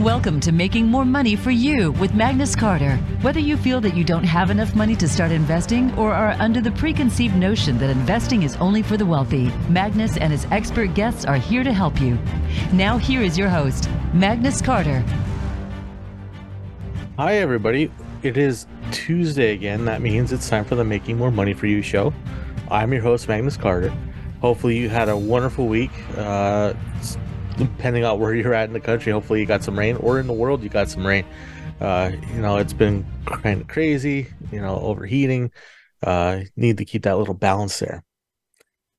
Welcome to Making More Money for You with Magnus Carter. Whether you feel that you don't have enough money to start investing or are under the preconceived notion that investing is only for the wealthy, Magnus and his expert guests are here to help you. Now, here is your host, Magnus Carter. Hi, everybody. It is Tuesday again. That means it's time for the Making More Money for You show. I'm your host, Magnus Carter. Hopefully, you had a wonderful week. Uh, depending on where you're at in the country, hopefully, you got some rain, or in the world, you got some rain. Uh, you know, it's been kind of crazy, you know, overheating. Uh, need to keep that little balance there.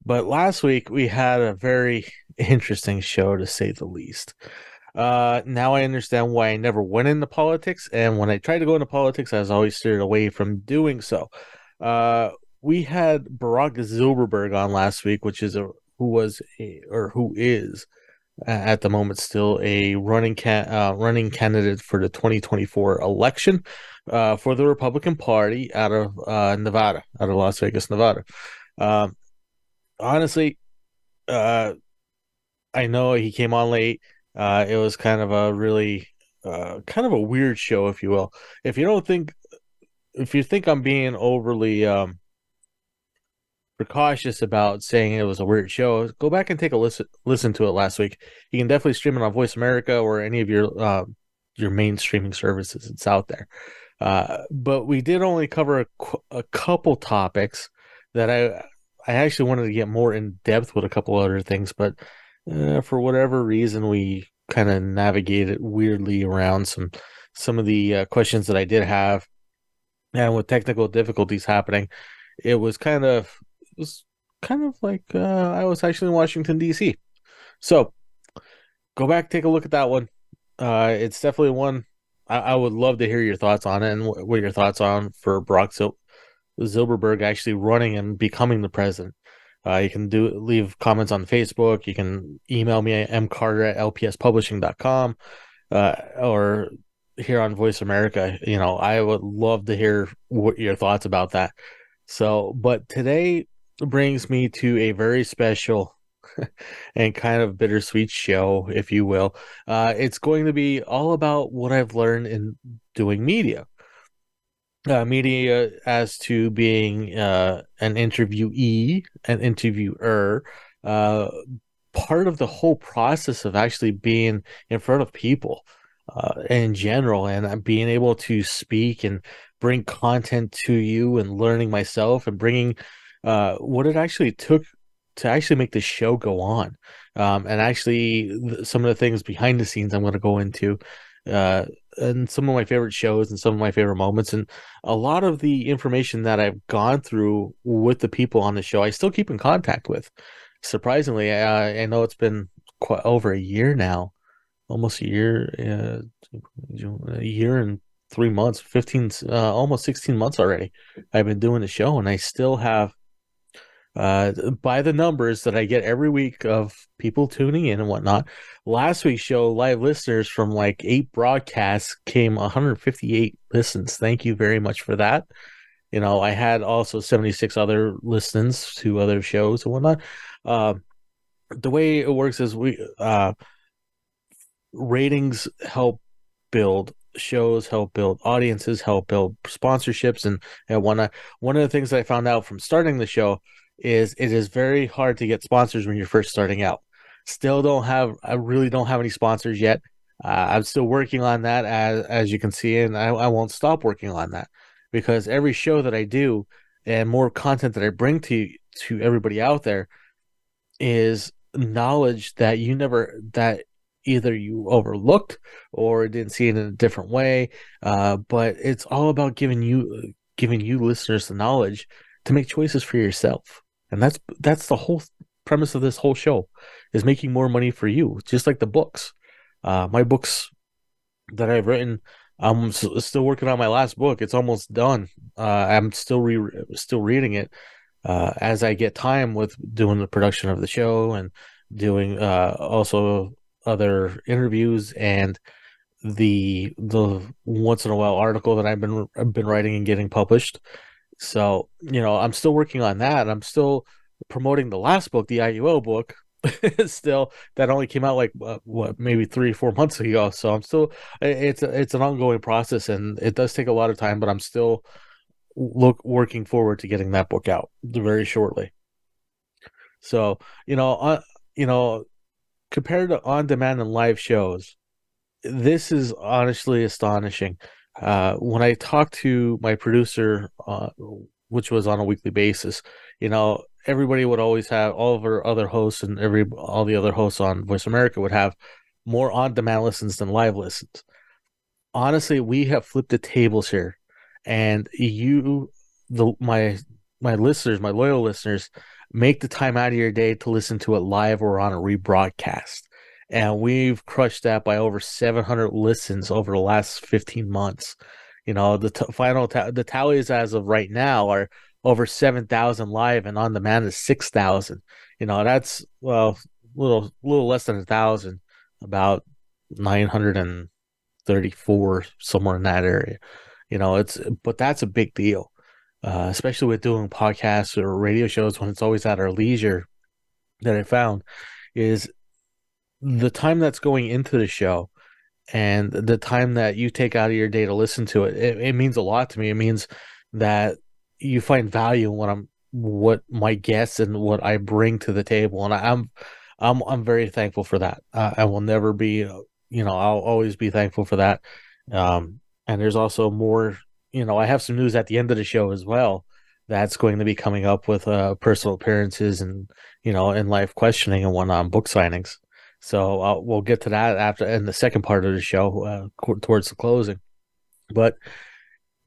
But last week, we had a very interesting show, to say the least. Uh, now I understand why I never went into politics, and when I tried to go into politics, I was always steered away from doing so. Uh, we had Barack Zilberberg on last week, which is a who was a, or who is at the moment still a running ca- uh, running candidate for the 2024 election uh, for the Republican Party out of uh, Nevada, out of Las Vegas, Nevada. Um, honestly, uh, I know he came on late. Uh, it was kind of a really uh, kind of a weird show, if you will. If you don't think, if you think I'm being overly um, precautious about saying it was a weird show, go back and take a listen listen to it last week. You can definitely stream it on Voice America or any of your uh, your main streaming services. It's out there. Uh, but we did only cover a, a couple topics that I I actually wanted to get more in depth with a couple other things, but uh, for whatever reason, we kind of navigated weirdly around some some of the uh, questions that I did have, and with technical difficulties happening, it was kind of was kind of like uh, I was actually in Washington D.C. So go back, take a look at that one. Uh, it's definitely one I, I, would love to hear your thoughts on it and what, what your thoughts on for Brock Zil- Zilberberg actually running and becoming the president. Uh, you can do leave comments on Facebook. You can email me at mcarter at lpspublishing.com uh, or here on Voice America. You know, I would love to hear what your thoughts about that. So, but today brings me to a very special and kind of bittersweet show, if you will. Uh, it's going to be all about what I've learned in doing media uh, media as to being uh, an interviewee, an interviewer, uh, part of the whole process of actually being in front of people uh, in general, and uh, being able to speak and bring content to you, and learning myself, and bringing uh, what it actually took to actually make the show go on, um, and actually some of the things behind the scenes I'm going to go into uh, and some of my favorite shows and some of my favorite moments. And a lot of the information that I've gone through with the people on the show, I still keep in contact with. Surprisingly, I, I know it's been quite over a year now, almost a year, uh, a year and three months, 15, uh, almost 16 months already. I've been doing the show and I still have uh, by the numbers that I get every week of people tuning in and whatnot. Last week's show, live listeners from like eight broadcasts came 158 listens. Thank you very much for that. You know, I had also 76 other listens to other shows and whatnot. Uh, the way it works is we uh, ratings help build shows help build audiences help build sponsorships and and whatnot one of the things i found out from starting the show is it is very hard to get sponsors when you're first starting out. Still don't have I really don't have any sponsors yet. Uh, I'm still working on that as as you can see, and I, I won't stop working on that because every show that I do and more content that I bring to to everybody out there is knowledge that you never that either you overlooked or didn't see it in a different way. Uh, but it's all about giving you giving you listeners the knowledge to make choices for yourself and that's that's the whole premise of this whole show is making more money for you just like the books. Uh my books that i've written i'm still working on my last book. It's almost done. Uh i'm still re- still reading it uh as i get time with doing the production of the show and doing uh also other interviews and the the once in a while article that I've been I've been writing and getting published so, you know, I'm still working on that. I'm still promoting the last book, the IUO book, still. That only came out like what maybe three four months ago. So i'm still it's it's an ongoing process and it does take a lot of time but i'm still look working forward to getting that book out very shortly. So you know uh, you know compared to on demand and live shows this is honestly astonishing uh, when i talked to my producer uh, which was on a weekly basis you know everybody would always have all of our other hosts and every all the other hosts on Voice America would have more on demand listens than live listens. Honestly, we have flipped the tables here, and you, the my my listeners, my loyal listeners, make the time out of your day to listen to it live or on a rebroadcast. And we've crushed that by over 700 listens over the last 15 months. You know, the t- final ta- the tallies as of right now are over 7,000 live and on demand is 6,000. You know, that's, well, a little, little less than a thousand, about 934, somewhere in that area. You know, it's, but that's a big deal, uh, especially with doing podcasts or radio shows when it's always at our leisure that I found is the time that's going into the show and the time that you take out of your day to listen to it, it, it means a lot to me. It means that you find value in what I'm what my guests and what I bring to the table, and I, am I'm I'm very thankful for that. Uh, I will never be, you know, I'll always be thankful for that. Um, and there's also more, you know, I have some news at the end of the show as well. That's going to be coming up with uh, personal appearances and you know, in life questioning and on book signings. So uh, we'll get to that after in the second part of the show uh, towards the closing. But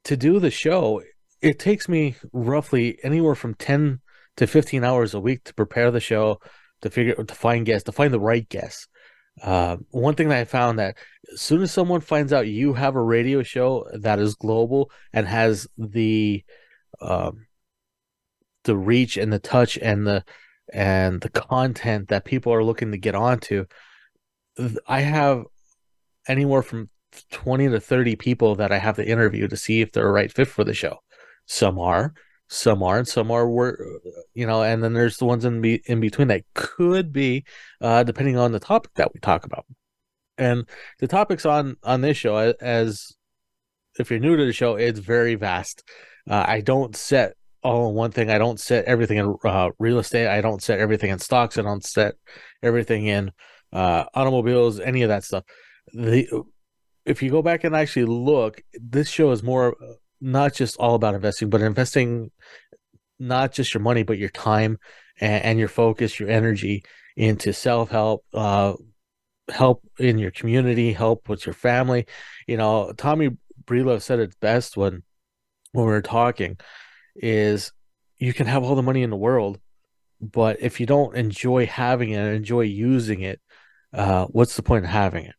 to do the show, it takes me roughly anywhere from 10 to 15 hours a week to prepare the show to figure to find guests to find the right guests uh, one thing that i found that as soon as someone finds out you have a radio show that is global and has the um, the reach and the touch and the and the content that people are looking to get onto i have anywhere from 20 to 30 people that i have to interview to see if they're a right fit for the show some are, some aren't, some are were, you know, and then there's the ones in be in between that could be, uh, depending on the topic that we talk about. And the topics on on this show, as if you're new to the show, it's very vast. Uh, I don't set all in one thing. I don't set everything in uh, real estate. I don't set everything in stocks. I don't set everything in uh, automobiles. Any of that stuff. The if you go back and actually look, this show is more not just all about investing, but investing not just your money, but your time and, and your focus, your energy into self help, uh, help in your community, help with your family. You know, Tommy Breedlove said it best when when we were talking is you can have all the money in the world, but if you don't enjoy having it and enjoy using it, uh, what's the point of having it?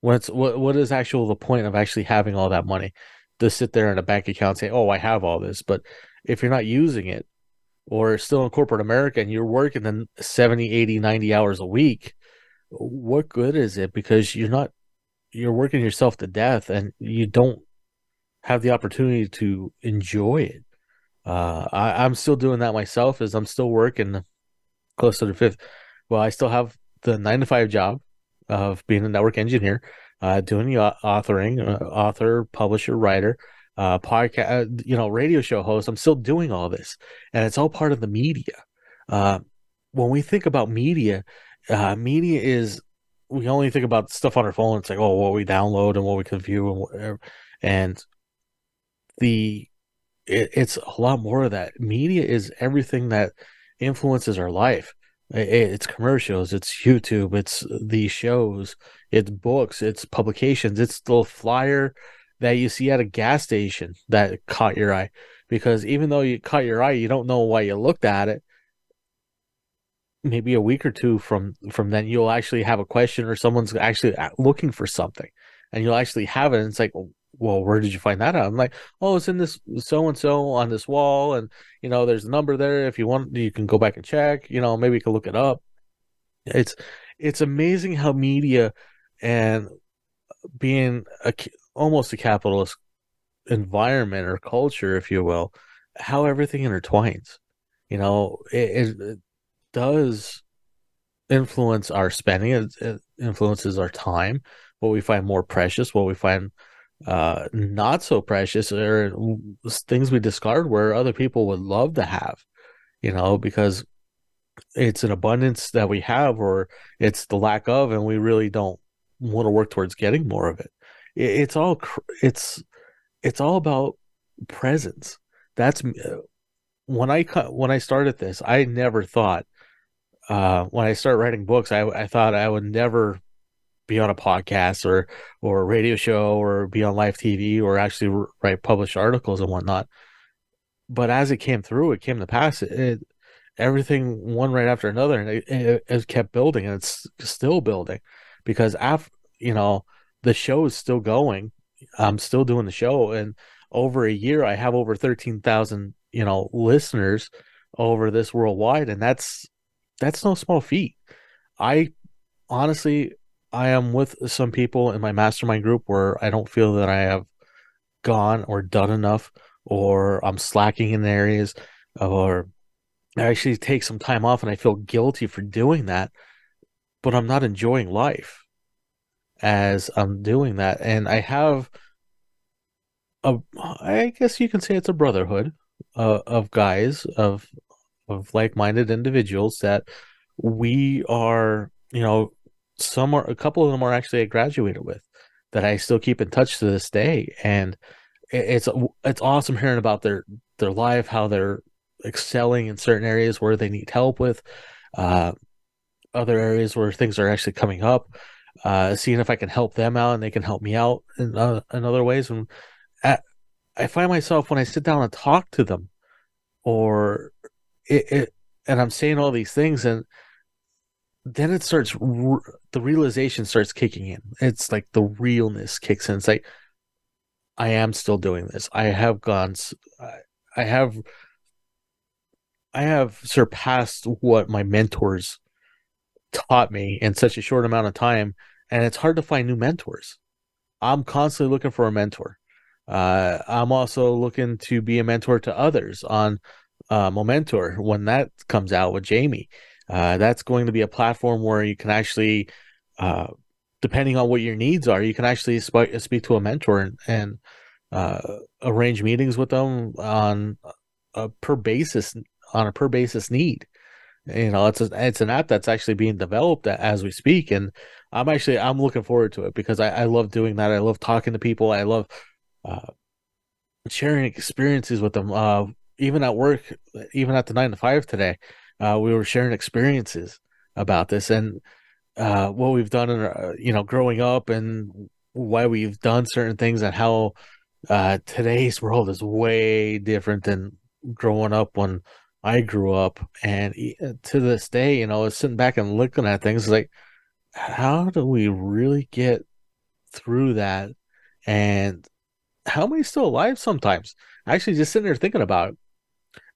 What's what what is actual the point of actually having all that money? to sit there in a bank account and say, "Oh, I have all this," but if you're not using it or still in corporate America and you're working then 70, 80, 90 hours a week, what good is it because you're not you're working yourself to death and you don't have the opportunity to enjoy it. Uh, I, I'm still doing that myself as I'm still working close to the fifth. Well, I still have the nine to five job of being a network engineer uh, doing the authoring, uh, author, publisher, writer, uh, podcast, uh, you know, radio show host. I'm still doing all this, and it's all part of the media. Uh, when we think about media, uh, media is we only think about stuff on our phone. It's like, oh, what we download and what we can view and whatever. And the it, it's a lot more of that. Media is everything that influences our life. It's commercials, it's YouTube, it's the shows, it's books, it's publications, it's the flyer that you see at a gas station that caught your eye. Because even though you caught your eye, you don't know why you looked at it. Maybe a week or two from from then, you'll actually have a question, or someone's actually looking for something, and you'll actually have it. And it's like, well, where did you find that out? I'm like, oh, it's in this so and so on this wall, and you know, there's a number there. If you want, you can go back and check. You know, maybe you can look it up. It's it's amazing how media and being a almost a capitalist environment or culture, if you will, how everything intertwines. You know, it, it, does influence our spending. It, it influences our time. What we find more precious, what we find uh, not so precious, or things we discard where other people would love to have. You know, because it's an abundance that we have, or it's the lack of, and we really don't want to work towards getting more of it. it it's all it's it's all about presence. That's uh, when I when I started this. I never thought uh, when I started writing books, I I thought I would never be on a podcast or or a radio show or be on live TV or actually write published articles and whatnot. But as it came through, it came to pass. It, it everything one right after another, and it, it, it kept building, and it's still building because after you know the show is still going. I'm still doing the show, and over a year, I have over thirteen thousand you know listeners over this worldwide, and that's that's no small feat. I honestly, I am with some people in my mastermind group where I don't feel that I have gone or done enough, or I'm slacking in areas, or I actually take some time off and I feel guilty for doing that, but I'm not enjoying life as I'm doing that. And I have a, I guess you can say it's a brotherhood uh, of guys of of like-minded individuals that we are, you know, some are a couple of them are actually I graduated with that I still keep in touch to this day, and it's it's awesome hearing about their their life, how they're excelling in certain areas where they need help with, uh, other areas where things are actually coming up, uh, seeing if I can help them out and they can help me out in, uh, in other ways. And at, I find myself when I sit down and talk to them, or it, it and I'm saying all these things, and then it starts the realization starts kicking in. It's like the realness kicks in. It's like I am still doing this. I have gone. I have. I have surpassed what my mentors taught me in such a short amount of time, and it's hard to find new mentors. I'm constantly looking for a mentor. Uh, I'm also looking to be a mentor to others on uh, Momentor when that comes out with Jamie. Uh, that's going to be a platform where you can actually, uh, depending on what your needs are, you can actually sp- speak to a mentor and, and uh, arrange meetings with them on a per basis on a per basis need. You know, it's a, it's an app that's actually being developed as we speak, and I'm actually I'm looking forward to it because I, I love doing that. I love talking to people. I love uh, sharing experiences with them. Uh, even at work, even at the nine to five today, uh, we were sharing experiences about this and uh, what we've done in our, you know growing up and why we've done certain things and how uh, today's world is way different than growing up when I grew up. And uh, to this day, you know, sitting back and looking at things like, how do we really get through that? And how am I still alive sometimes? Actually, just sitting there thinking about it.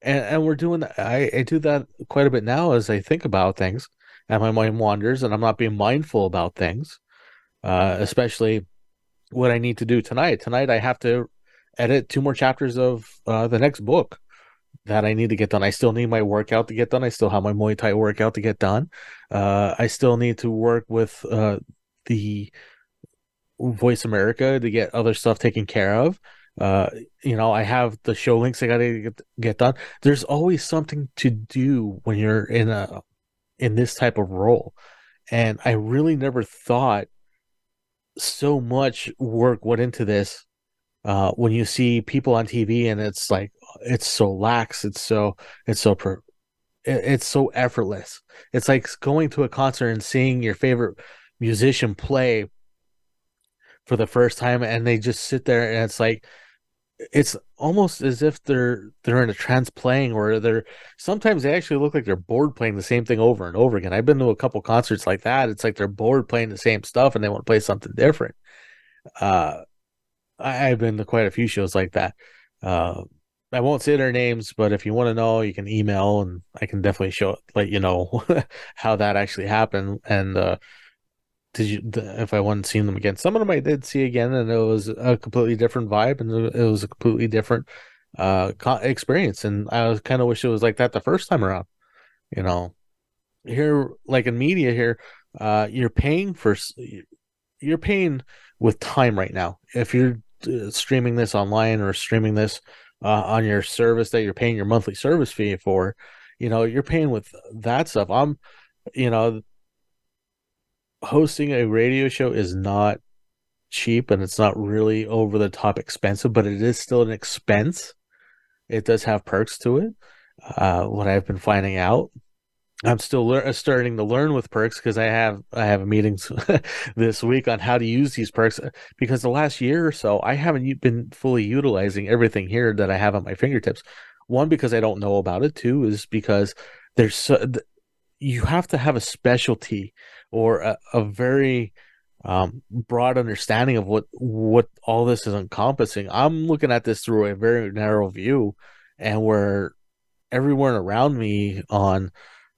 And, and we're doing. I, I do that quite a bit now as I think about things and my mind wanders and I'm not being mindful about things, uh, especially what I need to do tonight. Tonight, I have to edit two more chapters of uh, the next book that I need to get done. I still need my workout to get done. I still have my Muay Thai workout to get done. Uh, I still need to work with uh, the Voice America to get other stuff taken care of. Uh, you know, I have the show links I gotta get, get done. There's always something to do when you're in a in this type of role, and I really never thought so much work went into this. Uh, when you see people on TV and it's like it's so lax, it's so it's so per, it's so effortless. It's like going to a concert and seeing your favorite musician play for the first time and they just sit there and it's like it's almost as if they're they're in a trance playing or they're sometimes they actually look like they're bored playing the same thing over and over again. I've been to a couple concerts like that. It's like they're bored playing the same stuff and they want to play something different. Uh I, have been to quite a few shows like that. Uh I won't say their names, but if you want to know, you can email and I can definitely show let you know how that actually happened. And uh did you if I wasn't seeing them again. Some of them I did see again, and it was a completely different vibe, and it was a completely different uh experience. And I was kind of wish it was like that the first time around, you know. here, like in media here, uh, you're paying for you're paying with time right now. If you're uh, streaming this online or streaming this uh, on your service that you're paying your monthly service fee for, you know, you're paying with that stuff. I'm, you know, hosting a radio show is not cheap and it's not really over the top expensive, but it is still an expense. It does have perks to it. Uh, what I've been finding out, I'm still lear- starting to learn with perks because I have I have meetings this week on how to use these perks because the last year or so I haven't been fully utilizing everything here that I have at my fingertips. One because I don't know about it. Two is because there's so, you have to have a specialty or a, a very um, broad understanding of what what all this is encompassing. I'm looking at this through a very narrow view, and where everyone around me on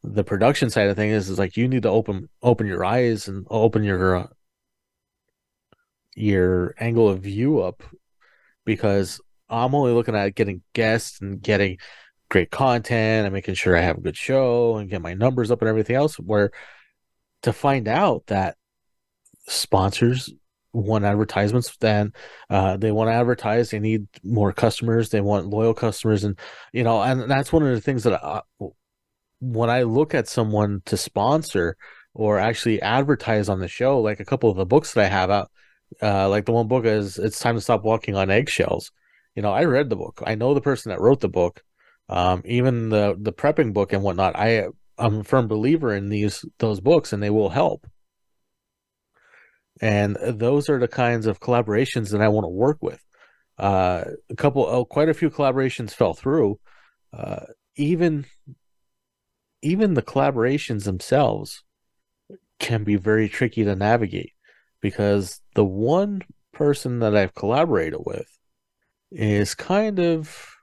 the production side of things is like you need to open open your eyes and open your uh, your angle of view up because I'm only looking at getting guests and getting great content and making sure I have a good show and get my numbers up and everything else. Where to find out that sponsors want advertisements, then uh, they want to advertise. They need more customers. They want loyal customers, and you know, and that's one of the things that I, when I look at someone to sponsor or actually advertise on the show, like a couple of the books that I have out, uh, like the one book is "It's Time to Stop Walking on Eggshells." You know, I read the book. I know the person that wrote the book. Um, even the the prepping book and whatnot. I I'm a firm believer in these those books, and they will help. And those are the kinds of collaborations that I want to work with. Uh, a couple, oh, quite a few collaborations fell through. Uh, even even the collaborations themselves can be very tricky to navigate because the one person that I've collaborated with is kind of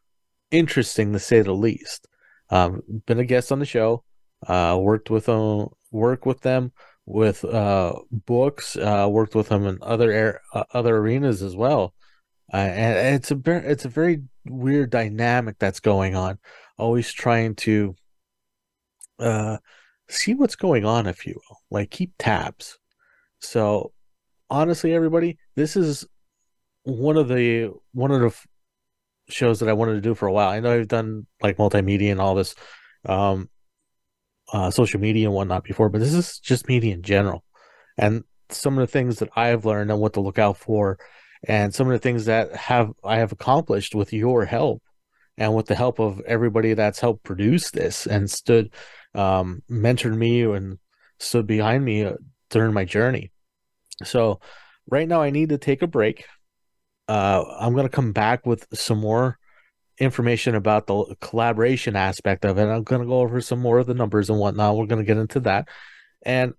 interesting to say the least. Um, been a guest on the show, uh, worked with them, work with them with uh, books, uh, worked with them in other air, uh, other arenas as well. Uh, and it's a it's a very weird dynamic that's going on. Always trying to uh, see what's going on, if you will, like keep tabs. So honestly, everybody, this is one of the one of the shows that I wanted to do for a while. I know I've done like multimedia and all this, um, uh, social media and whatnot before, but this is just media in general. And some of the things that I've learned and what to look out for, and some of the things that have I have accomplished with your help, and with the help of everybody that's helped produce this and stood, um, mentored me and stood behind me uh, during my journey. So, right now I need to take a break uh, I'm going to come back with some more information about the collaboration aspect of it. I'm going to go over some more of the numbers and whatnot. We're going to get into that. And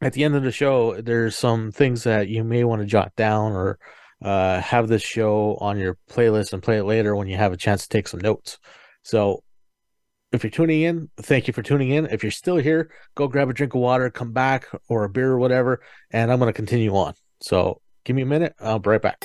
at the end of the show, there's some things that you may want to jot down or uh, have this show on your playlist and play it later when you have a chance to take some notes. So if you're tuning in, thank you for tuning in. If you're still here, go grab a drink of water, come back, or a beer or whatever, and I'm going to continue on. So give me a minute. I'll be right back.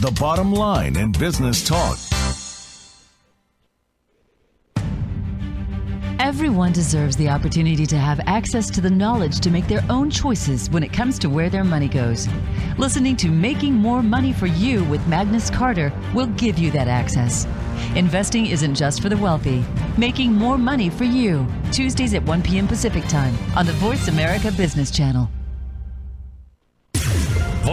the bottom line in business talk. Everyone deserves the opportunity to have access to the knowledge to make their own choices when it comes to where their money goes. Listening to Making More Money for You with Magnus Carter will give you that access. Investing isn't just for the wealthy. Making more money for you. Tuesdays at 1 p.m. Pacific Time on the Voice America Business Channel.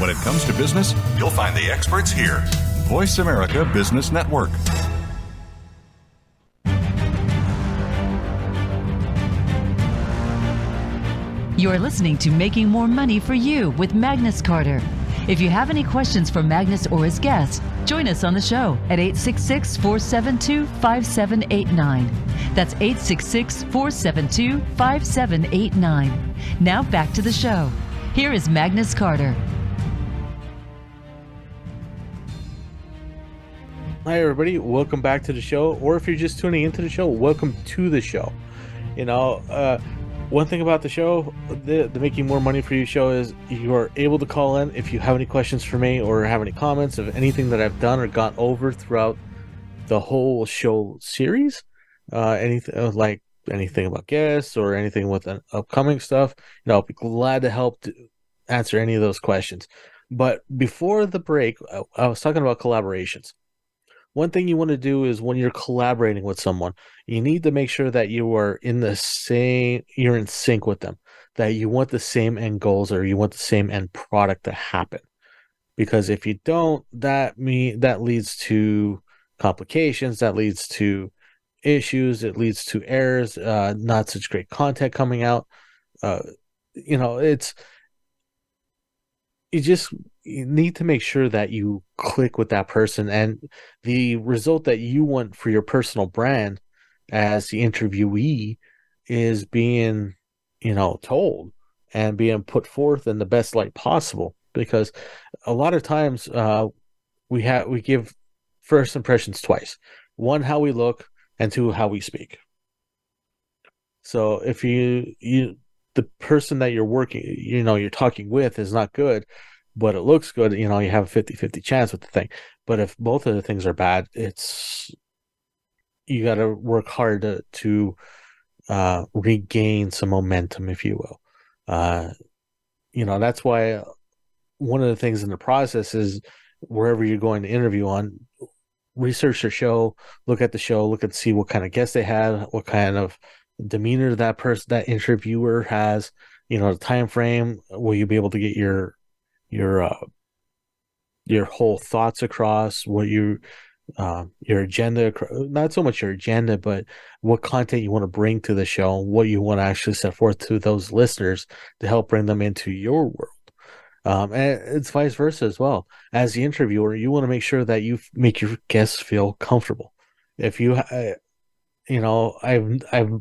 When it comes to business, you'll find the experts here. Voice America Business Network. You're listening to Making More Money for You with Magnus Carter. If you have any questions for Magnus or his guests, join us on the show at 866 472 5789. That's 866 472 5789. Now back to the show. Here is Magnus Carter. Hi, everybody. Welcome back to the show. Or if you're just tuning into the show, welcome to the show. You know, uh, one thing about the show, the, the Making More Money for You show is you are able to call in if you have any questions for me or have any comments of anything that I've done or gone over throughout the whole show series. Uh, anything uh, like anything about guests or anything with an upcoming stuff, you know, I'll be glad to help to answer any of those questions. But before the break, I, I was talking about collaborations one thing you want to do is when you're collaborating with someone, you need to make sure that you are in the same, you're in sync with them, that you want the same end goals or you want the same end product to happen. Because if you don't, that me that leads to complications, that leads to issues, it leads to errors, uh, not such great content coming out. Uh, you know, it's you just you need to make sure that you click with that person and the result that you want for your personal brand as the interviewee is being you know told and being put forth in the best light possible because a lot of times uh, we have we give first impressions twice one how we look and two how we speak. So if you you the person that you're working you know you're talking with is not good but it looks good, you know, you have a 50 50 chance with the thing. But if both of the things are bad, it's you got to work hard to, to uh, regain some momentum, if you will. Uh, you know, that's why one of the things in the process is wherever you're going to interview on, research the show, look at the show, look and see what kind of guests they had, what kind of demeanor that person, that interviewer has, you know, the time frame. Will you be able to get your your uh, your whole thoughts across, what you uh, your agenda, not so much your agenda, but what content you want to bring to the show, what you want to actually set forth to those listeners to help bring them into your world. Um, and it's vice versa as well. As the interviewer, you want to make sure that you make your guests feel comfortable. If you, uh, you know, I've, I've,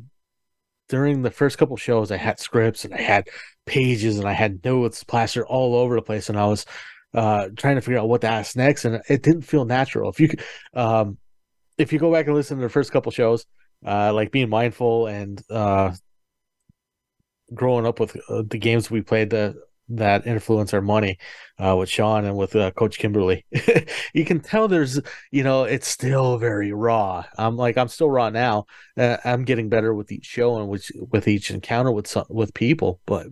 during the first couple shows, I had scripts and I had pages and I had notes plastered all over the place, and I was uh, trying to figure out what to ask next, and it didn't feel natural. If you um, if you go back and listen to the first couple shows, uh, like being mindful and uh, growing up with uh, the games we played that that influence our money uh, with Sean and with uh, Coach Kimberly. you can tell there's, you know, it's still very raw. I'm like, I'm still raw now. Uh, I'm getting better with each show and with with each encounter with some, with people, but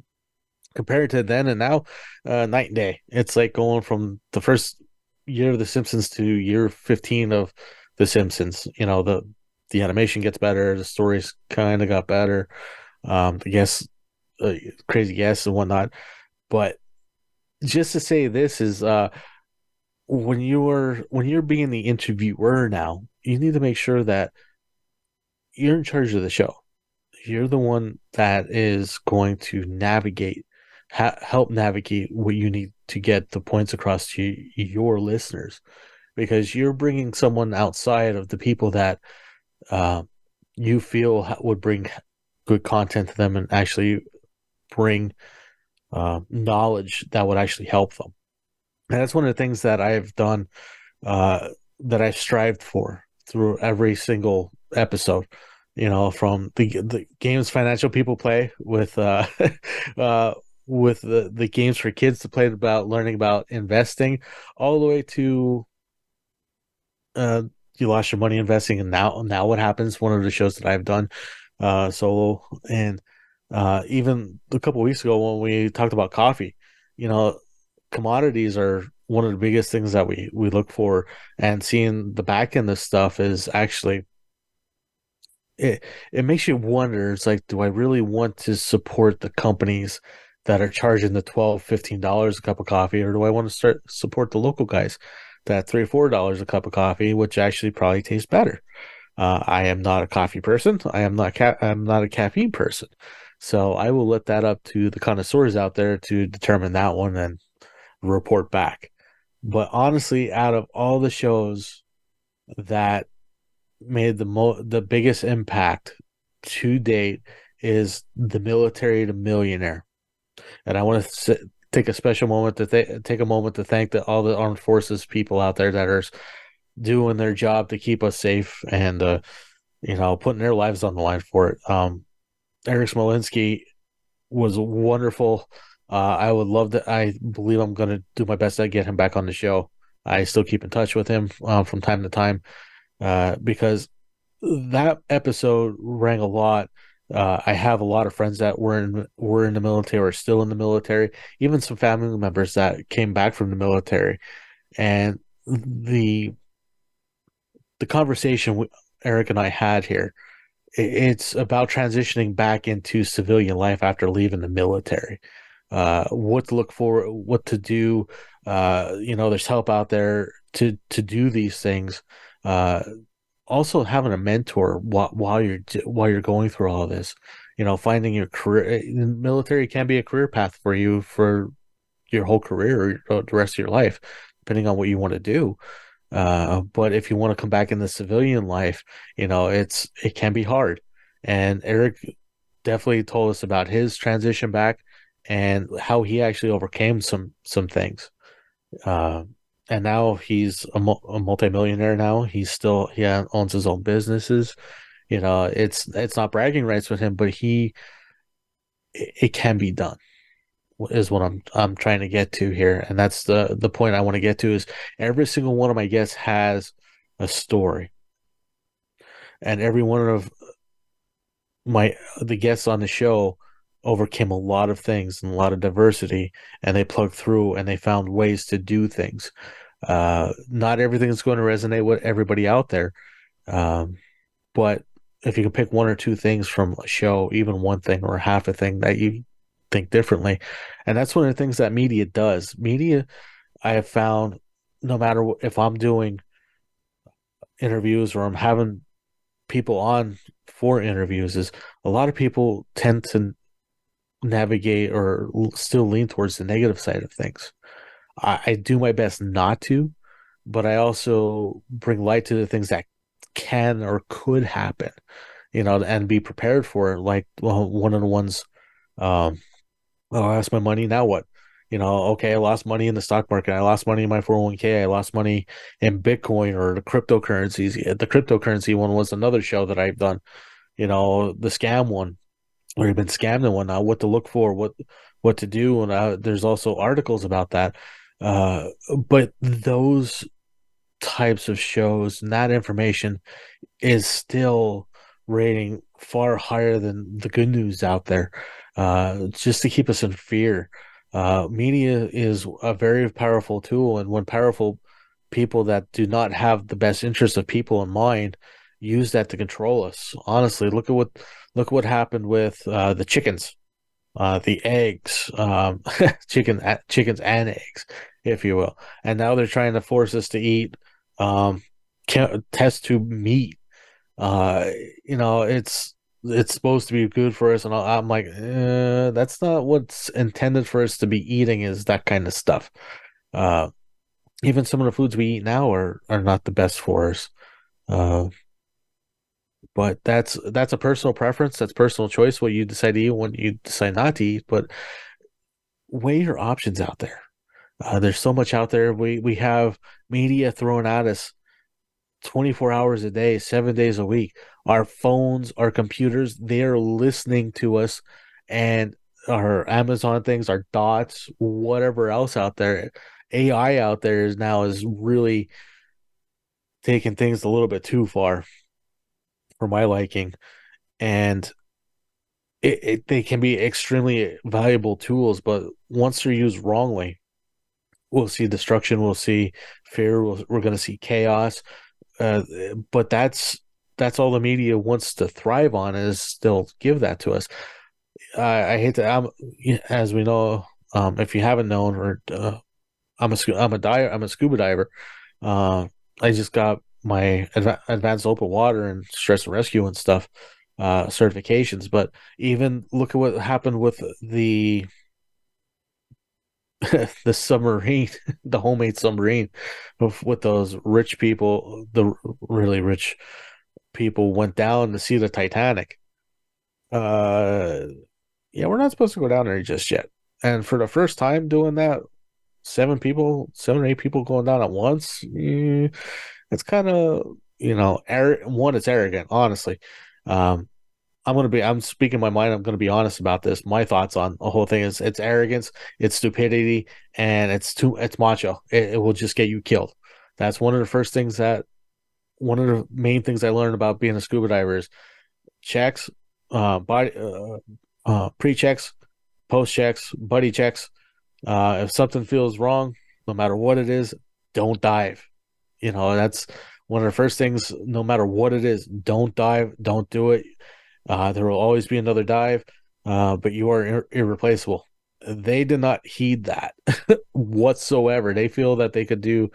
compared to then and now, uh, night and day. It's like going from the first year of The Simpsons to year 15 of The Simpsons. You know, the the animation gets better, the stories kind of got better, um, the guests, uh, crazy guests and whatnot. But just to say this is, uh, when you're when you're being the interviewer now, you need to make sure that you're in charge of the show. You're the one that is going to navigate ha- help navigate what you need to get the points across to your listeners because you're bringing someone outside of the people that uh, you feel would bring good content to them and actually bring uh, knowledge that would actually help them. And that's one of the things that I've done, uh, that I've strived for through every single episode. You know, from the the games financial people play with uh, uh, with the the games for kids to play about learning about investing, all the way to uh, you lost your money investing, and now now what happens? One of the shows that I've done uh, solo, and uh, even a couple weeks ago when we talked about coffee, you know, commodities are one of the biggest things that we we look for, and seeing the back end of stuff is actually it it makes you wonder. It's like do i really want to support the companies that are charging the 12 15 dollars a cup of coffee or do i want to start support the local guys that three four dollars a cup of coffee which actually probably tastes better? Uh, i am not a coffee person. I am not ca- i'm not a caffeine person so i will let that up to the connoisseurs out there to determine that one and report back but honestly out of all the shows that made the mo the biggest impact to date is the military to millionaire, and I want to take a special moment to th- take a moment to thank the, all the armed forces people out there that are doing their job to keep us safe and uh, you know putting their lives on the line for it. Um, Eric Smolinski was wonderful. Uh, I would love to. I believe I'm going to do my best to get him back on the show. I still keep in touch with him uh, from time to time uh, because that episode rang a lot. Uh, I have a lot of friends that were in were in the military or still in the military, even some family members that came back from the military, and the the conversation Eric and I had here, it's about transitioning back into civilian life after leaving the military. Uh, what to look for, what to do. Uh, you know, there's help out there to to do these things. Uh, also having a mentor while, while you're while you're going through all this, you know, finding your career. Eh, military can be a career path for you for your whole career or the rest of your life, depending on what you want to do. Uh, but if you want to come back in the civilian life, you know, it's it can be hard. And Eric definitely told us about his transition back and how he actually overcame some some things. Uh, and now he's a, a multimillionaire. Now he's still he owns his own businesses. You know, it's it's not bragging rights with him, but he it, it can be done is what I'm I'm trying to get to here, and that's the the point I want to get to is every single one of my guests has a story, and every one of my the guests on the show overcame a lot of things and a lot of diversity and they plugged through and they found ways to do things. Uh, not everything is going to resonate with everybody out there um, but if you can pick one or two things from a show even one thing or half a thing that you think differently and that's one of the things that media does media i have found no matter if i'm doing interviews or i'm having people on for interviews is a lot of people tend to navigate or still lean towards the negative side of things. I, I do my best not to, but I also bring light to the things that can or could happen, you know, and be prepared for it. Like well, one of the ones, um, oh, I lost my money. Now what? You know, okay, I lost money in the stock market. I lost money in my 401k. I lost money in Bitcoin or the cryptocurrencies. The cryptocurrency one was another show that I've done. You know, the scam one where you've been scammed and whatnot, what to look for, what what to do, and uh, there's also articles about that. Uh, but those types of shows and that information is still rating far higher than the good news out there, uh, just to keep us in fear. Uh, media is a very powerful tool, and when powerful people that do not have the best interest of people in mind use that to control us. Honestly, look at what look what happened with uh, the chickens, uh, the eggs, um, chicken chickens and eggs, if you will. And now they're trying to force us to eat um, test tube meat. Uh, you know, it's it's supposed to be good for us, and I'm like, eh, that's not what's intended for us to be eating. Is that kind of stuff. Uh, even some of the foods we eat now are are not the best for us. Uh, but that's that's a personal preference that's personal choice what you decide to eat when you decide not to eat but weigh your options out there uh, there's so much out there we we have media thrown at us 24 hours a day seven days a week. Our phones our computers they're listening to us and our Amazon things, our dots, whatever else out there, AI out there is now is really taking things a little bit too far for my liking, and it, it they can be extremely valuable tools, but once they're used wrongly, we'll see destruction, we'll see fear, we'll, we're going to see chaos. Uh, but that's that's all the media wants to thrive on is they'll give that to us. I, I hate to, I'm, as we know, um, if you haven't known, or uh, I'm a I'm a diver, I'm a scuba diver. Uh, I just got my adva- advanced open water and stress and rescue and stuff uh, certifications. But even look at what happened with the the submarine, the homemade submarine, with, those rich people, the really rich people went down to see the Titanic. Uh, yeah, we're not supposed to go down there just yet. And for the first time doing that, seven people, seven or eight people going down at once, eh, it's kind of you know, ar- one, it's arrogant, honestly. Um, I'm gonna be. I'm speaking my mind. I'm gonna be honest about this. My thoughts on the whole thing is it's arrogance, it's stupidity, and it's too. It's macho. It, it will just get you killed. That's one of the first things that. One of the main things I learned about being a scuba diver is checks, uh, body, uh, uh, pre checks, post checks, buddy checks. Uh, if something feels wrong, no matter what it is, don't dive. You know that's one of the first things. No matter what it is, don't dive. Don't do it uh, there will always be another dive, uh, but you are ir- irreplaceable. They did not heed that whatsoever. They feel that they could do.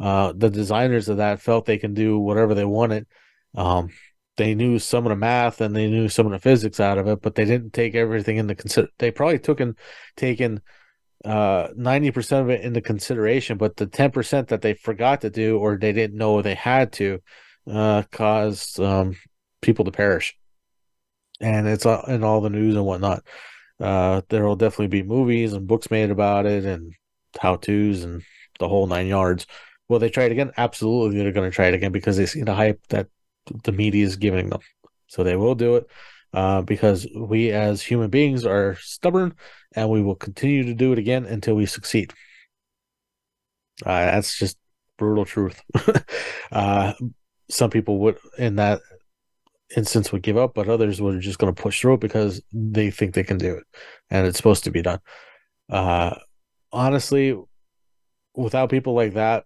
Uh, the designers of that felt they can do whatever they wanted. Um, they knew some of the math and they knew some of the physics out of it, but they didn't take everything into consider. They probably took and taken uh 90% of it into consideration but the 10% that they forgot to do or they didn't know they had to uh caused um people to perish and it's in all the news and whatnot. Uh, there will definitely be movies and books made about it and how tos and the whole nine yards. Will they try it again? Absolutely, they're going to try it again because they see the hype that the media is giving them. So they will do it uh, because we as human beings are stubborn and we will continue to do it again until we succeed. Uh, that's just brutal truth. uh, some people would in that instance would give up, but others were just going to push through because they think they can do it and it's supposed to be done. Uh, honestly, without people like that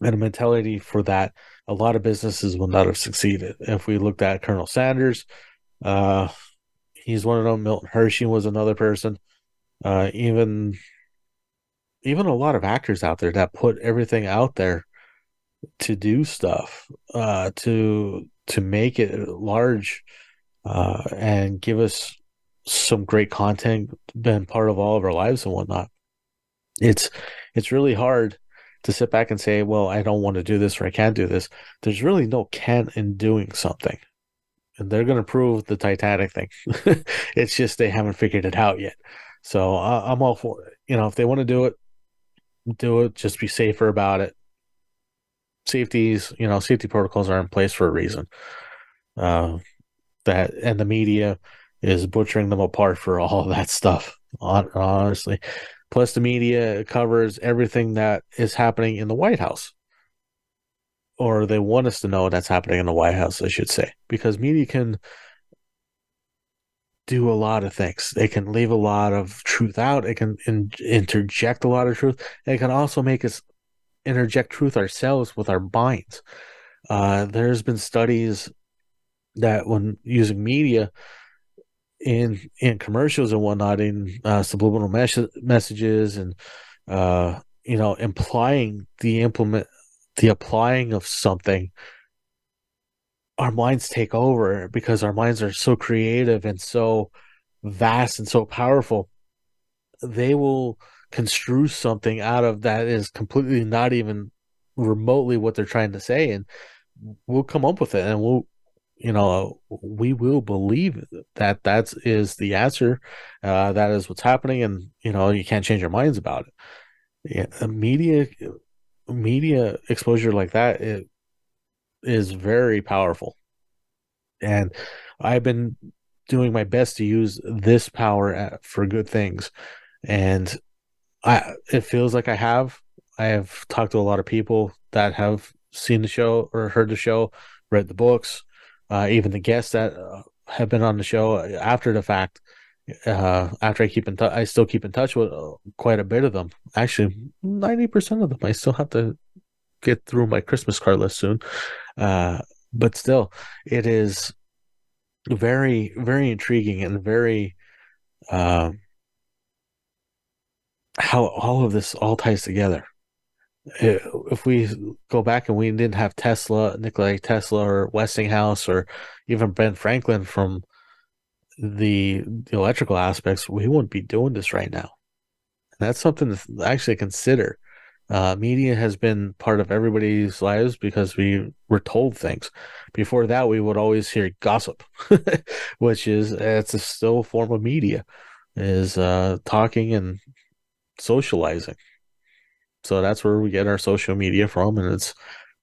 and a mentality for that, a lot of businesses will not have succeeded. If we looked at Colonel Sanders, uh, he's one of them. Milton Hershey was another person. Uh, even even a lot of actors out there that put everything out there to do stuff uh, to to make it large uh, and give us some great content, been part of all of our lives and whatnot. It's it's really hard to sit back and say, "Well, I don't want to do this or I can't do this." There's really no can in doing something, and they're going to prove the Titanic thing. it's just they haven't figured it out yet. So uh, I'm all for it. You know, if they want to do it, do it. Just be safer about it safeties, you know, safety protocols are in place for a reason. Uh, that and the media is butchering them apart for all that stuff. Honestly, plus the media covers everything that is happening in the White House, or they want us to know that's happening in the White House. I should say, because media can do a lot of things. They can leave a lot of truth out. It can in, interject a lot of truth. It can also make us interject truth ourselves with our minds. Uh, there's been studies that when using media in in commercials and whatnot, in uh, subliminal mes- messages and uh, you know implying the implement the applying of something, our minds take over because our minds are so creative and so vast and so powerful. They will construe something out of that is completely not even remotely what they're trying to say and we'll come up with it and we'll you know we will believe that that is the answer uh, that is what's happening and you know you can't change your minds about it. Yeah media media exposure like that it is very powerful. And i've been doing my best to use this power at, for good things, and I it feels like I have. I have talked to a lot of people that have seen the show or heard the show, read the books, uh, even the guests that uh, have been on the show after the fact. Uh, after I keep in touch, I still keep in touch with uh, quite a bit of them. Actually, ninety percent of them. I still have to get through my Christmas card list soon. Uh, but still, it is very, very intriguing and very uh, how all of this all ties together. If we go back and we didn't have Tesla, Nikola Tesla, or Westinghouse, or even Ben Franklin from the, the electrical aspects, we wouldn't be doing this right now. And that's something to actually consider. Uh, media has been part of everybody's lives because we were told things. Before that, we would always hear gossip, which is it's a still form of media, is uh, talking and socializing. So that's where we get our social media from, and it's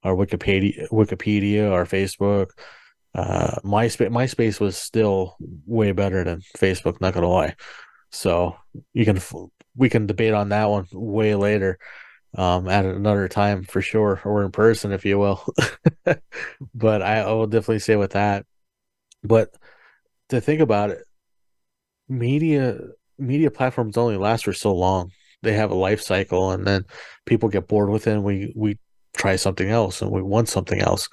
our Wikipedia, Wikipedia, our Facebook. Uh, MySpace, MySpace was still way better than Facebook. Not gonna lie. So you can we can debate on that one way later um, at another time for sure, or in person, if you will. but I, I will definitely say with that. But to think about it, media media platforms only last for so long. They have a life cycle, and then people get bored with it. And we we try something else, and we want something else.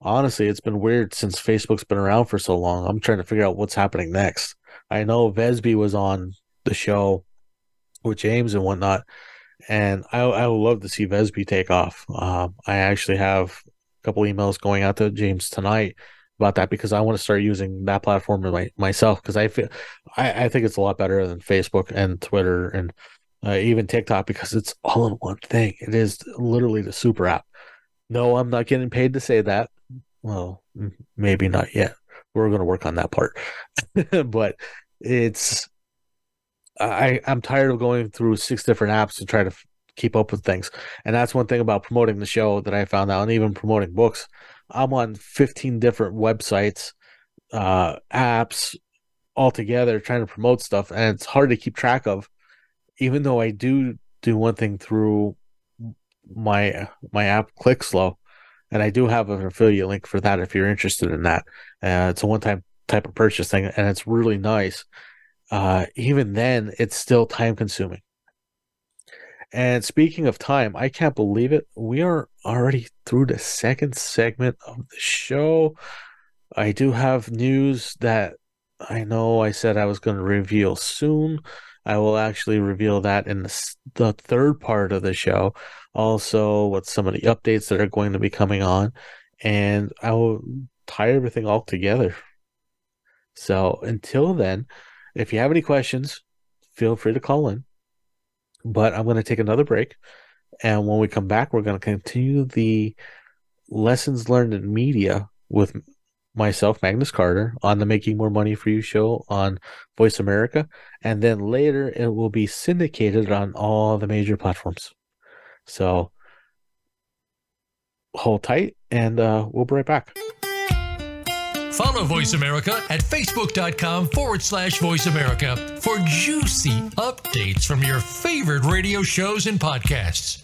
Honestly, it's been weird since Facebook's been around for so long. I'm trying to figure out what's happening next. I know Vesby was on the show with James and whatnot, and I I would love to see Vesby take off. Um, I actually have a couple emails going out to James tonight about that because I want to start using that platform my, myself because I feel I, I think it's a lot better than Facebook and Twitter and uh, even TikTok because it's all in one thing. It is literally the super app. No, I'm not getting paid to say that. Well, maybe not yet. We're going to work on that part, but it's I I'm tired of going through six different apps to try to f- keep up with things. And that's one thing about promoting the show that I found out, and even promoting books. I'm on 15 different websites, uh, apps, all together trying to promote stuff, and it's hard to keep track of. Even though I do do one thing through my my app ClickSlow, and I do have an affiliate link for that if you're interested in that. Uh, it's a one time type of purchase thing, and it's really nice uh, even then, it's still time consuming. And speaking of time, I can't believe it. We are already through the second segment of the show. I do have news that I know I said I was going to reveal soon. I will actually reveal that in the, the third part of the show. Also, what some of the updates that are going to be coming on. And I will tie everything all together. So until then, if you have any questions, feel free to call in. But I'm going to take another break. And when we come back, we're going to continue the lessons learned in media with myself, Magnus Carter, on the Making More Money for You show on Voice America. And then later, it will be syndicated on all the major platforms. So hold tight, and uh, we'll be right back. Follow Voice America at facebook.com forward slash voice America for juicy updates from your favorite radio shows and podcasts.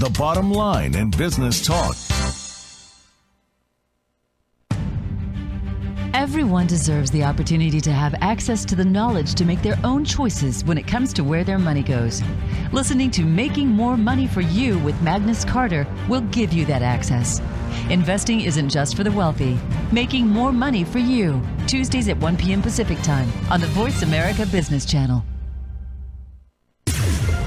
the bottom line in business talk. Everyone deserves the opportunity to have access to the knowledge to make their own choices when it comes to where their money goes. Listening to Making More Money for You with Magnus Carter will give you that access. Investing isn't just for the wealthy. Making more money for you. Tuesdays at 1 p.m. Pacific Time on the Voice America Business Channel.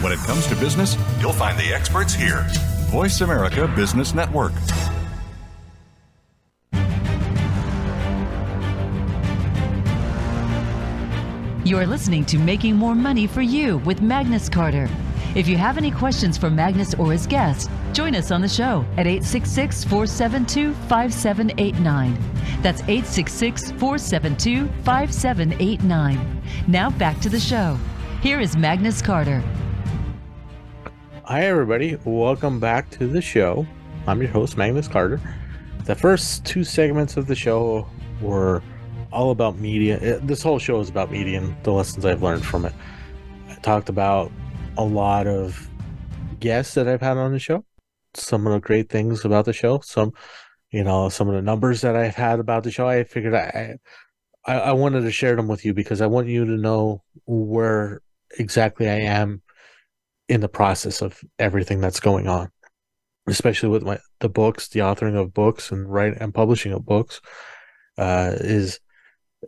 When it comes to business, you'll find the experts here. Voice America Business Network. You are listening to Making More Money for You with Magnus Carter. If you have any questions for Magnus or his guest, join us on the show at 866 472 5789. That's 866 472 5789. Now back to the show. Here is Magnus Carter. Hi, everybody. Welcome back to the show. I'm your host, Magnus Carter. The first two segments of the show were all about media. Uh, this whole show is about media and the lessons I've learned from it. I talked about a lot of guests that I've had on the show, some of the great things about the show, some, you know, some of the numbers that I've had about the show. I figured I, I, I wanted to share them with you because I want you to know where exactly I am in the process of everything that's going on especially with my the books the authoring of books and writing and publishing of books uh is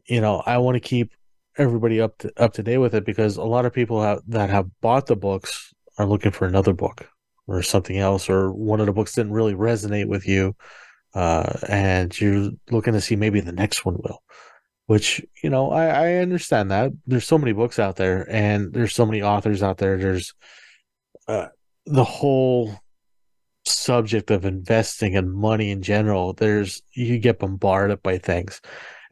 you know i want to keep everybody up to up to date with it because a lot of people have, that have bought the books are looking for another book or something else or one of the books didn't really resonate with you uh and you're looking to see maybe the next one will which you know I, I understand that. There's so many books out there and there's so many authors out there. There's uh, the whole subject of investing and money in general there's you get bombarded by things.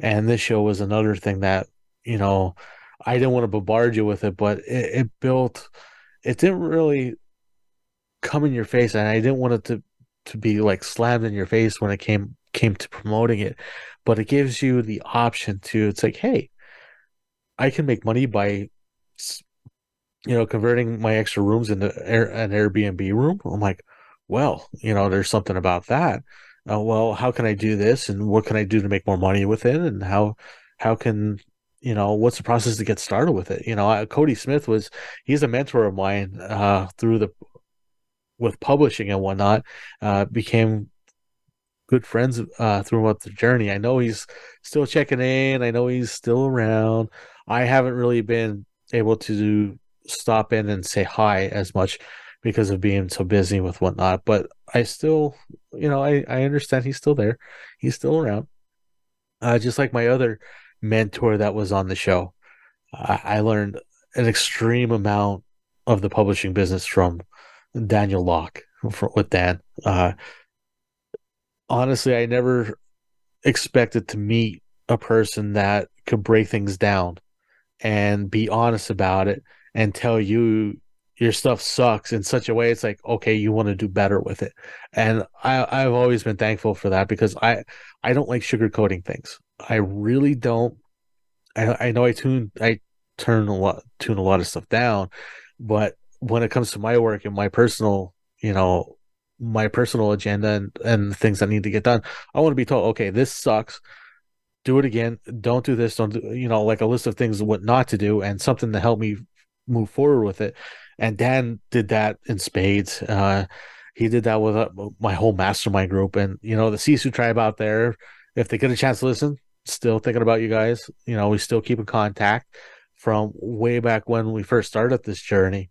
And this show was another thing that you know i didn't want to bombard you with it but it, it built it didn't really come in your face. And i didn't want it to to be like slammed in your face when it came came to promoting it. But it gives you the option to it's like hey i can make money by you know converting my extra rooms into air, an airbnb room. I'm like well you know there's something about that. Uh, well how can i do this? And what can i do to make more money with it? And how how can you know what's the process to get started with it? You know I, cody smith was he's a mentor of mine uh through the with publishing and whatnot uh became good friends uh throughout the journey. I know he's still checking in. I know he's still around. I haven't really been able to stop in and say hi as much because of being so busy with whatnot but i still you know i i understand he's still there. He's still around. Uh just like my other mentor that was on the show i, I learned an extreme amount of the publishing business from daniel locke for, with dan. Uh honestly i never expected to meet a person that could break things down and be honest about it and tell you your stuff sucks in such a way it's like okay you want to do better with it. And i i've always been thankful for that because i i don't like sugarcoating things. I really don't i i know i tune i turn a lot tune a lot of stuff down but when it comes to my work and my personal you know my personal agenda and and things that need to get done i want to be told okay this sucks. Do it again. Don't do this. Don't do you know like a list of things what not to do and something to help me move forward with it. And dan did that in spades. Uh he did that with uh, my whole mastermind group. And you know the sisu tribe out there if they get a chance to listen still thinking about you guys you know we still keep in contact from way back when we first started this journey.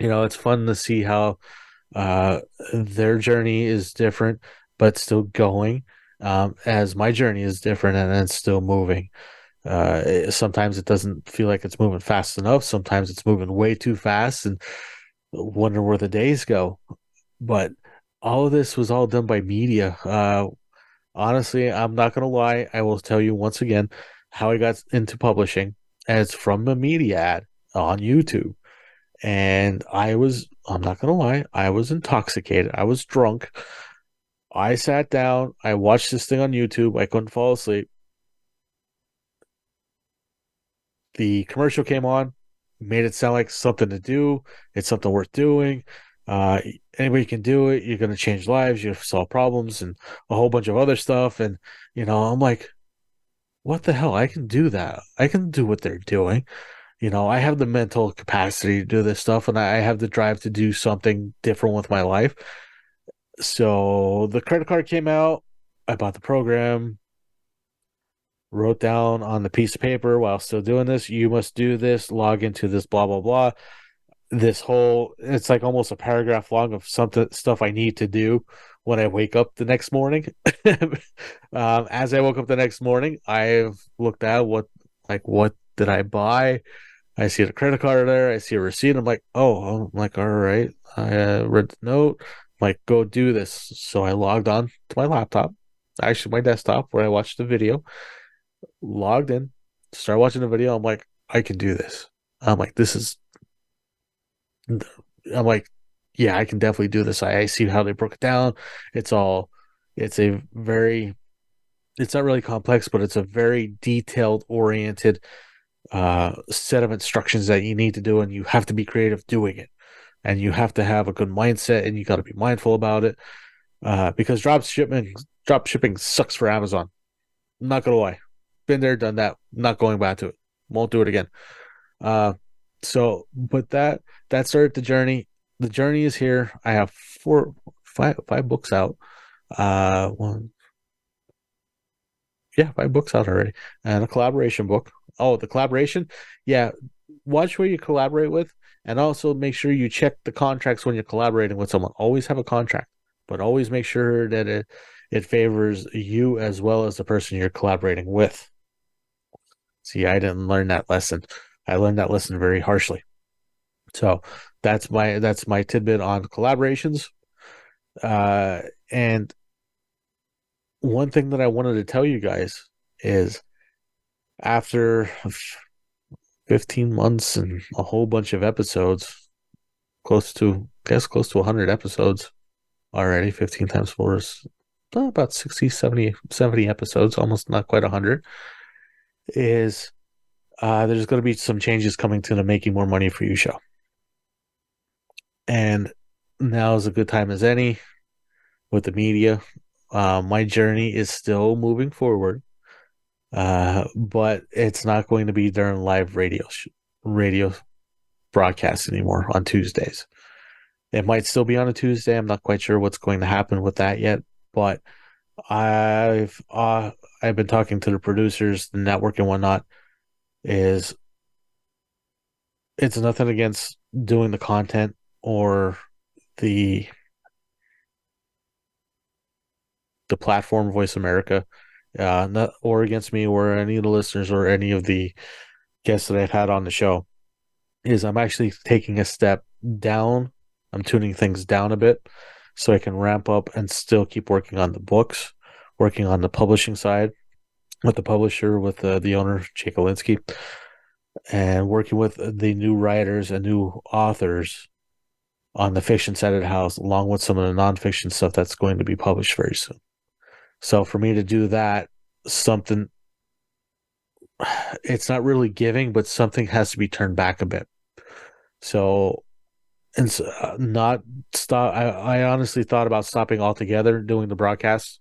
You know it's fun to see how uh their journey is different but still going um as my journey is different and it's still moving uh sometimes it doesn't feel like it's moving fast enough. Sometimes it's moving way too fast and wonder where the days go. But all of this was all done by media. Uh honestly i'm not gonna lie. I will tell you once again how i got into publishing. As from a media ad on youtube. And i was i'm not gonna lie i was intoxicated. I was drunk. I sat down. I watched this thing on youtube. I couldn't fall asleep the commercial came on made it sound like something to do. It's something worth doing. Uh, anybody can do it. You're going to change lives. You solve problems and a whole bunch of other stuff. And, you know, I'm like, what the hell? I can do that. I can do what they're doing. You know, I have the mental capacity to do this stuff and I have the drive to do something different with my life. So the credit card came out. I bought the program, wrote down on the piece of paper while still doing this, you must do this, log into this, blah, blah, blah. This whole, it's like almost a paragraph long of something, stuff I need to do when I wake up the next morning. um, as I woke up the next morning, I've looked at what, like, what did I buy? I see the credit card there. I see a receipt. I'm like, oh, I'm like, all right. I uh, read the note. I'm like, go do this. So I logged on to my laptop, actually my desktop, where I watched the video. Logged in, start watching the video. I'm like, I can do this. I'm like, this is. I'm like, yeah, I can definitely do this. I, I see how they broke it down. It's all. It's a very. It's not really complex, but it's a very detailed oriented uh, set of instructions that you need to do, and you have to be creative doing it, and you have to have a good mindset, and you got to be mindful about it, uh, because drop shipping drop shipping sucks for Amazon. I'm not gonna lie, been there, done that. not going back to it. Won't do it again. Uh, so, but that that started the journey. The journey is here. I have four, five, five books out. Uh, one, yeah, five books out already, and a collaboration book oh, the collaboration. Yeah, watch where you collaborate with, and also make sure you check the contracts when you're collaborating with someone. Always have a contract, but always make sure that it it favors you as well as the person you're collaborating with. See, I didn't learn that lesson. I learned that lesson very harshly. So that's my that's my tidbit on collaborations. Uh, and one thing that I wanted to tell you guys is after 15 months and a whole bunch of episodes, close to, I guess, close to 100 episodes already, 15 times four is about 60, 70, 70 episodes, almost not quite 100, is uh, there's going to be some changes coming to the Making More Money for You show. And now is a good time as any with the media. Uh, my journey is still moving forward uh, but it's not going to be during live radio sh- radio broadcasts anymore on Tuesdays. It might still be on a Tuesday. I'm not quite sure what's going to happen with that yet, but I've uh, I've been talking to the producers, the network, and whatnot. Is it's nothing against doing the content or the the platform Voice America uh, not or against me or any of the listeners or any of the guests that I've had on the show, is I'm actually taking a step down. I'm tuning things down a bit so I can ramp up and still keep working on the books, working on the publishing side with the publisher, with the, the owner, Jake Olinsky, and working with the new writers and new authors on the fiction side of the house, along with some of the nonfiction stuff that's going to be published very soon. So for me to do that, something it's not really giving, but something has to be turned back a bit. So and so, uh, not stop. I, I honestly thought about stopping altogether doing the broadcasts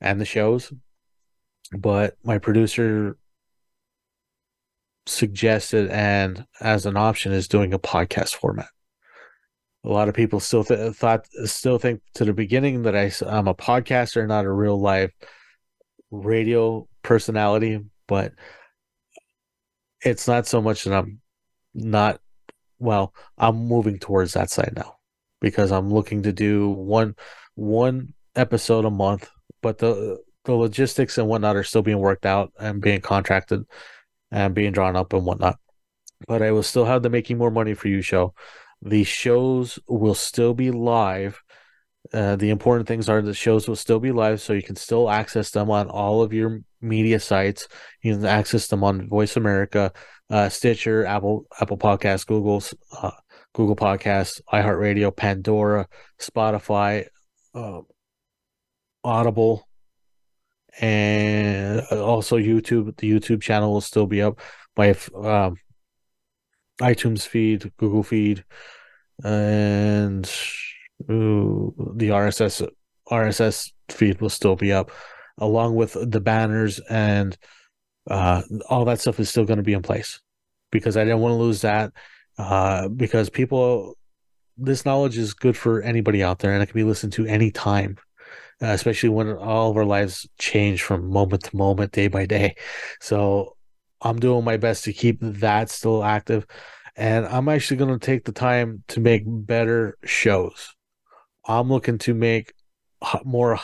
and the shows, but my producer suggested and as an option is doing a podcast format. A lot of people still th- thought still think to the beginning that I, I'm a podcaster, not a real live radio personality, but it's not so much that I'm not well, I'm moving towards that side now because I'm looking to do one one episode a month, but the the logistics and whatnot are still being worked out and being contracted and being drawn up and whatnot. But I will still have the making more money for you show the shows will still be live. Uh, the important things are the shows will still be live, so you can still access them on all of your media sites. You can access them on Voice America, uh, Stitcher, Apple Apple Podcasts, Google's uh, Google Podcasts, iHeartRadio, Pandora, Spotify, um, Audible, and also YouTube. The YouTube channel will still be up. My um, iTunes feed, Google feed, and ooh, the RSS RSS feed will still be up, along with the banners and uh, all that stuff is still going to be in place because I didn't want to lose that uh, because people this knowledge is good for anybody out there and it can be listened to anytime uh, especially when all of our lives change from moment to moment day by day. So i'm doing my best to keep that still active and i'm actually going to take the time to make better shows. I'm looking to make more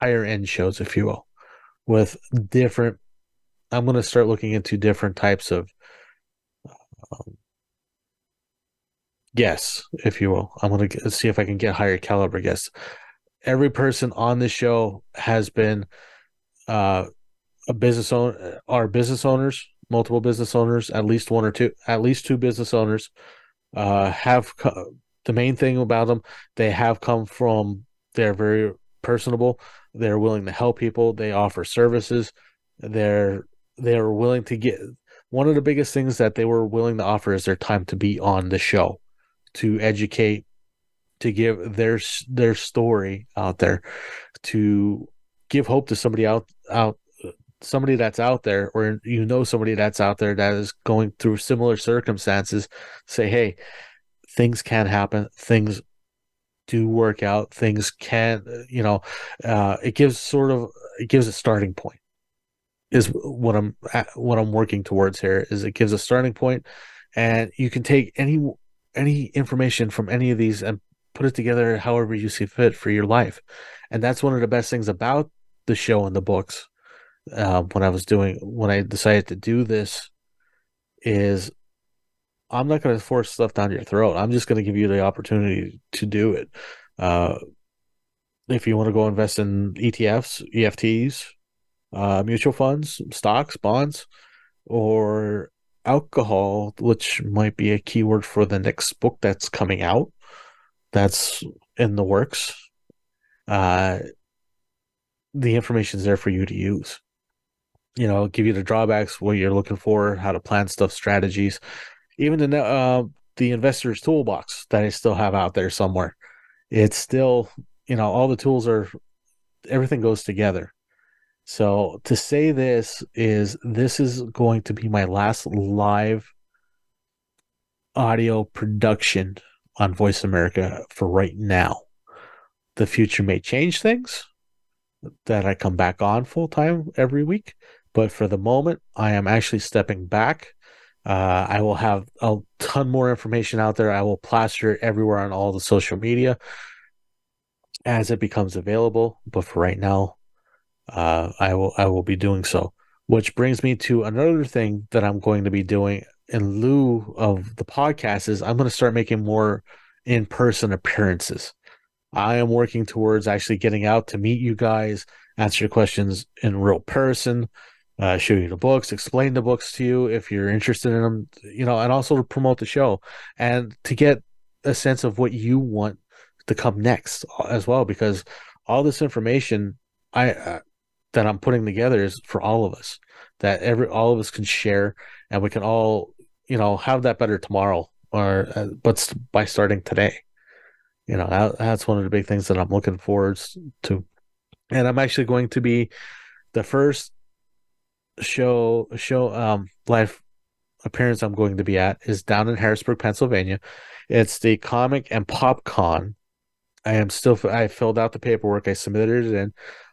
higher end shows if you will with different i'm going to start looking into different types of um, guests, if you will. I'm going to see if I can get higher caliber guests. Every person on the show has been uh, a business owner, are business owners, multiple business owners, at least one or two, at least two business owners. Uh, have co- the main thing about them, they have come from. They're very personable. They're willing to help people. They offer services. They're they're willing to get one of the biggest things that they were willing to offer is their time to be on the show to educate to give their their story out there to give hope to somebody out out somebody that's out there or you know somebody that's out there that is going through similar circumstances say hey things can happen. Things do work out. Things can you know uh, it gives sort of it gives a starting point is what i'm what i'm working towards here is it gives a starting point and you can take any any information from any of these and put it together however you see fit for your life. And that's one of the best things about the show and the books. Uh, when I was doing, when I decided to do this, is I'm not going to force stuff down your throat. I'm just going to give you the opportunity to do it. Uh, if you want to go invest in ETFs, EFTs, uh, mutual funds, stocks, bonds, or alcohol, which might be a keyword for the next book that's coming out, that's in the works. Uh, the information is there for you to use. You know, give you the drawbacks, what you're looking for, how to plan stuff, strategies, even the uh, the investor's toolbox that I still have out there somewhere. It's still, you know, all the tools are, everything goes together. So to say this is this is going to be my last live audio production on Voice America for right now. The future may change things that I come back on full time every week, but for the moment, I am actually stepping back. Uh, I will have a ton more information out there. I will plaster it everywhere on all the social media as it becomes available. But for right now, uh, I will I will be doing so. Which brings me to another thing that I'm going to be doing in lieu of the podcast is I'm going to start making more in-person appearances. I am working towards actually getting out to meet you guys, answer your questions in real person, uh, show you the books, explain the books to you if you're interested in them, you know, and also to promote the show and to get a sense of what you want to come next as well, because all this information I uh, that I'm putting together is for all of us that every all of us can share and we can all you know have that better tomorrow or uh, but by starting today you know that, that's one of the big things that I'm looking forward to and I'm actually going to be the first show show um live appearance I'm going to be at is down in Harrisburg, Pennsylvania. It's the Comic and Pop Con. I am still I filled out the paperwork, I submitted it in.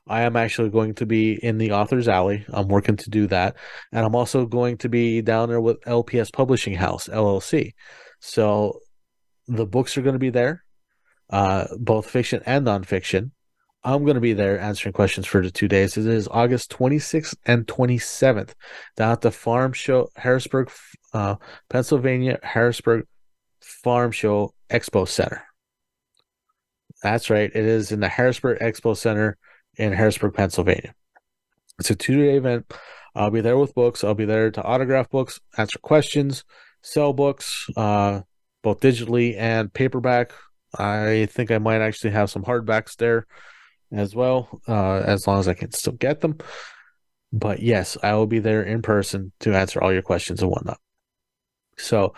I am actually going to be in the author's alley. I'm working to do that. And I'm also going to be down there with LPS Publishing House, LLC. So the books are going to be there, uh, both fiction and nonfiction. I'm going to be there answering questions for the two days. It is August 26th and 27th down at the Farm Show, Harrisburg, uh, Pennsylvania, Harrisburg Farm Show Expo Center. That's right. It is in the Harrisburg Expo Center in Harrisburg, Pennsylvania. It's a two day event. I'll be there with books. I'll be there to autograph books, answer questions, sell books, uh, both digitally and paperback. I think I might actually have some hardbacks there as well, uh, as long as I can still get them. But yes, I will be there in person to answer all your questions and whatnot. So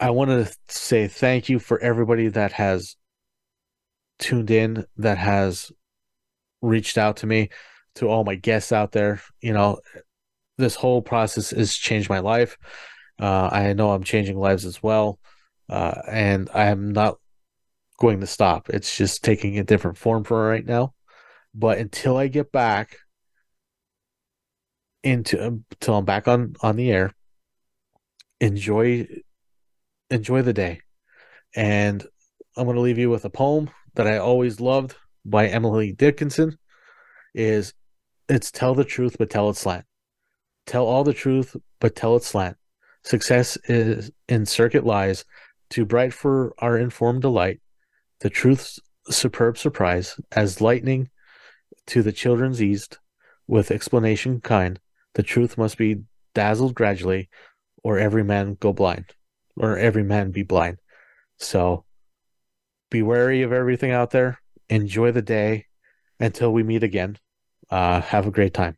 I want to say thank you for everybody that has tuned in, that has reached out to me, to all my guests out there. You know, this whole process has changed my life. Uh, I know I'm changing lives as well. Uh, and I am not going to stop. It's just taking a different form for right now. But until I get back into until I'm back on on the air, enjoy enjoy the day. And I'm going to leave you with a poem that I always loved by Emily Dickinson is it's tell the truth but tell it slant. Tell all the truth but tell it slant. Success is in circuit lies too bright for our informed delight. The truth's superb surprise as lightning to the children's east with explanation kind. The truth must be dazzled gradually or every man go blind or every man be blind. So be wary of everything out there. Enjoy the day until we meet again. Uh, have a great time.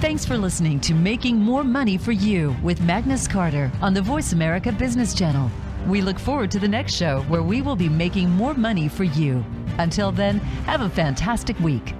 Thanks for listening to Making More Money for You with Magnus Carter on the Voice America Business Channel. We look forward to the next show where we will be making more money for you. Until then, have a fantastic week.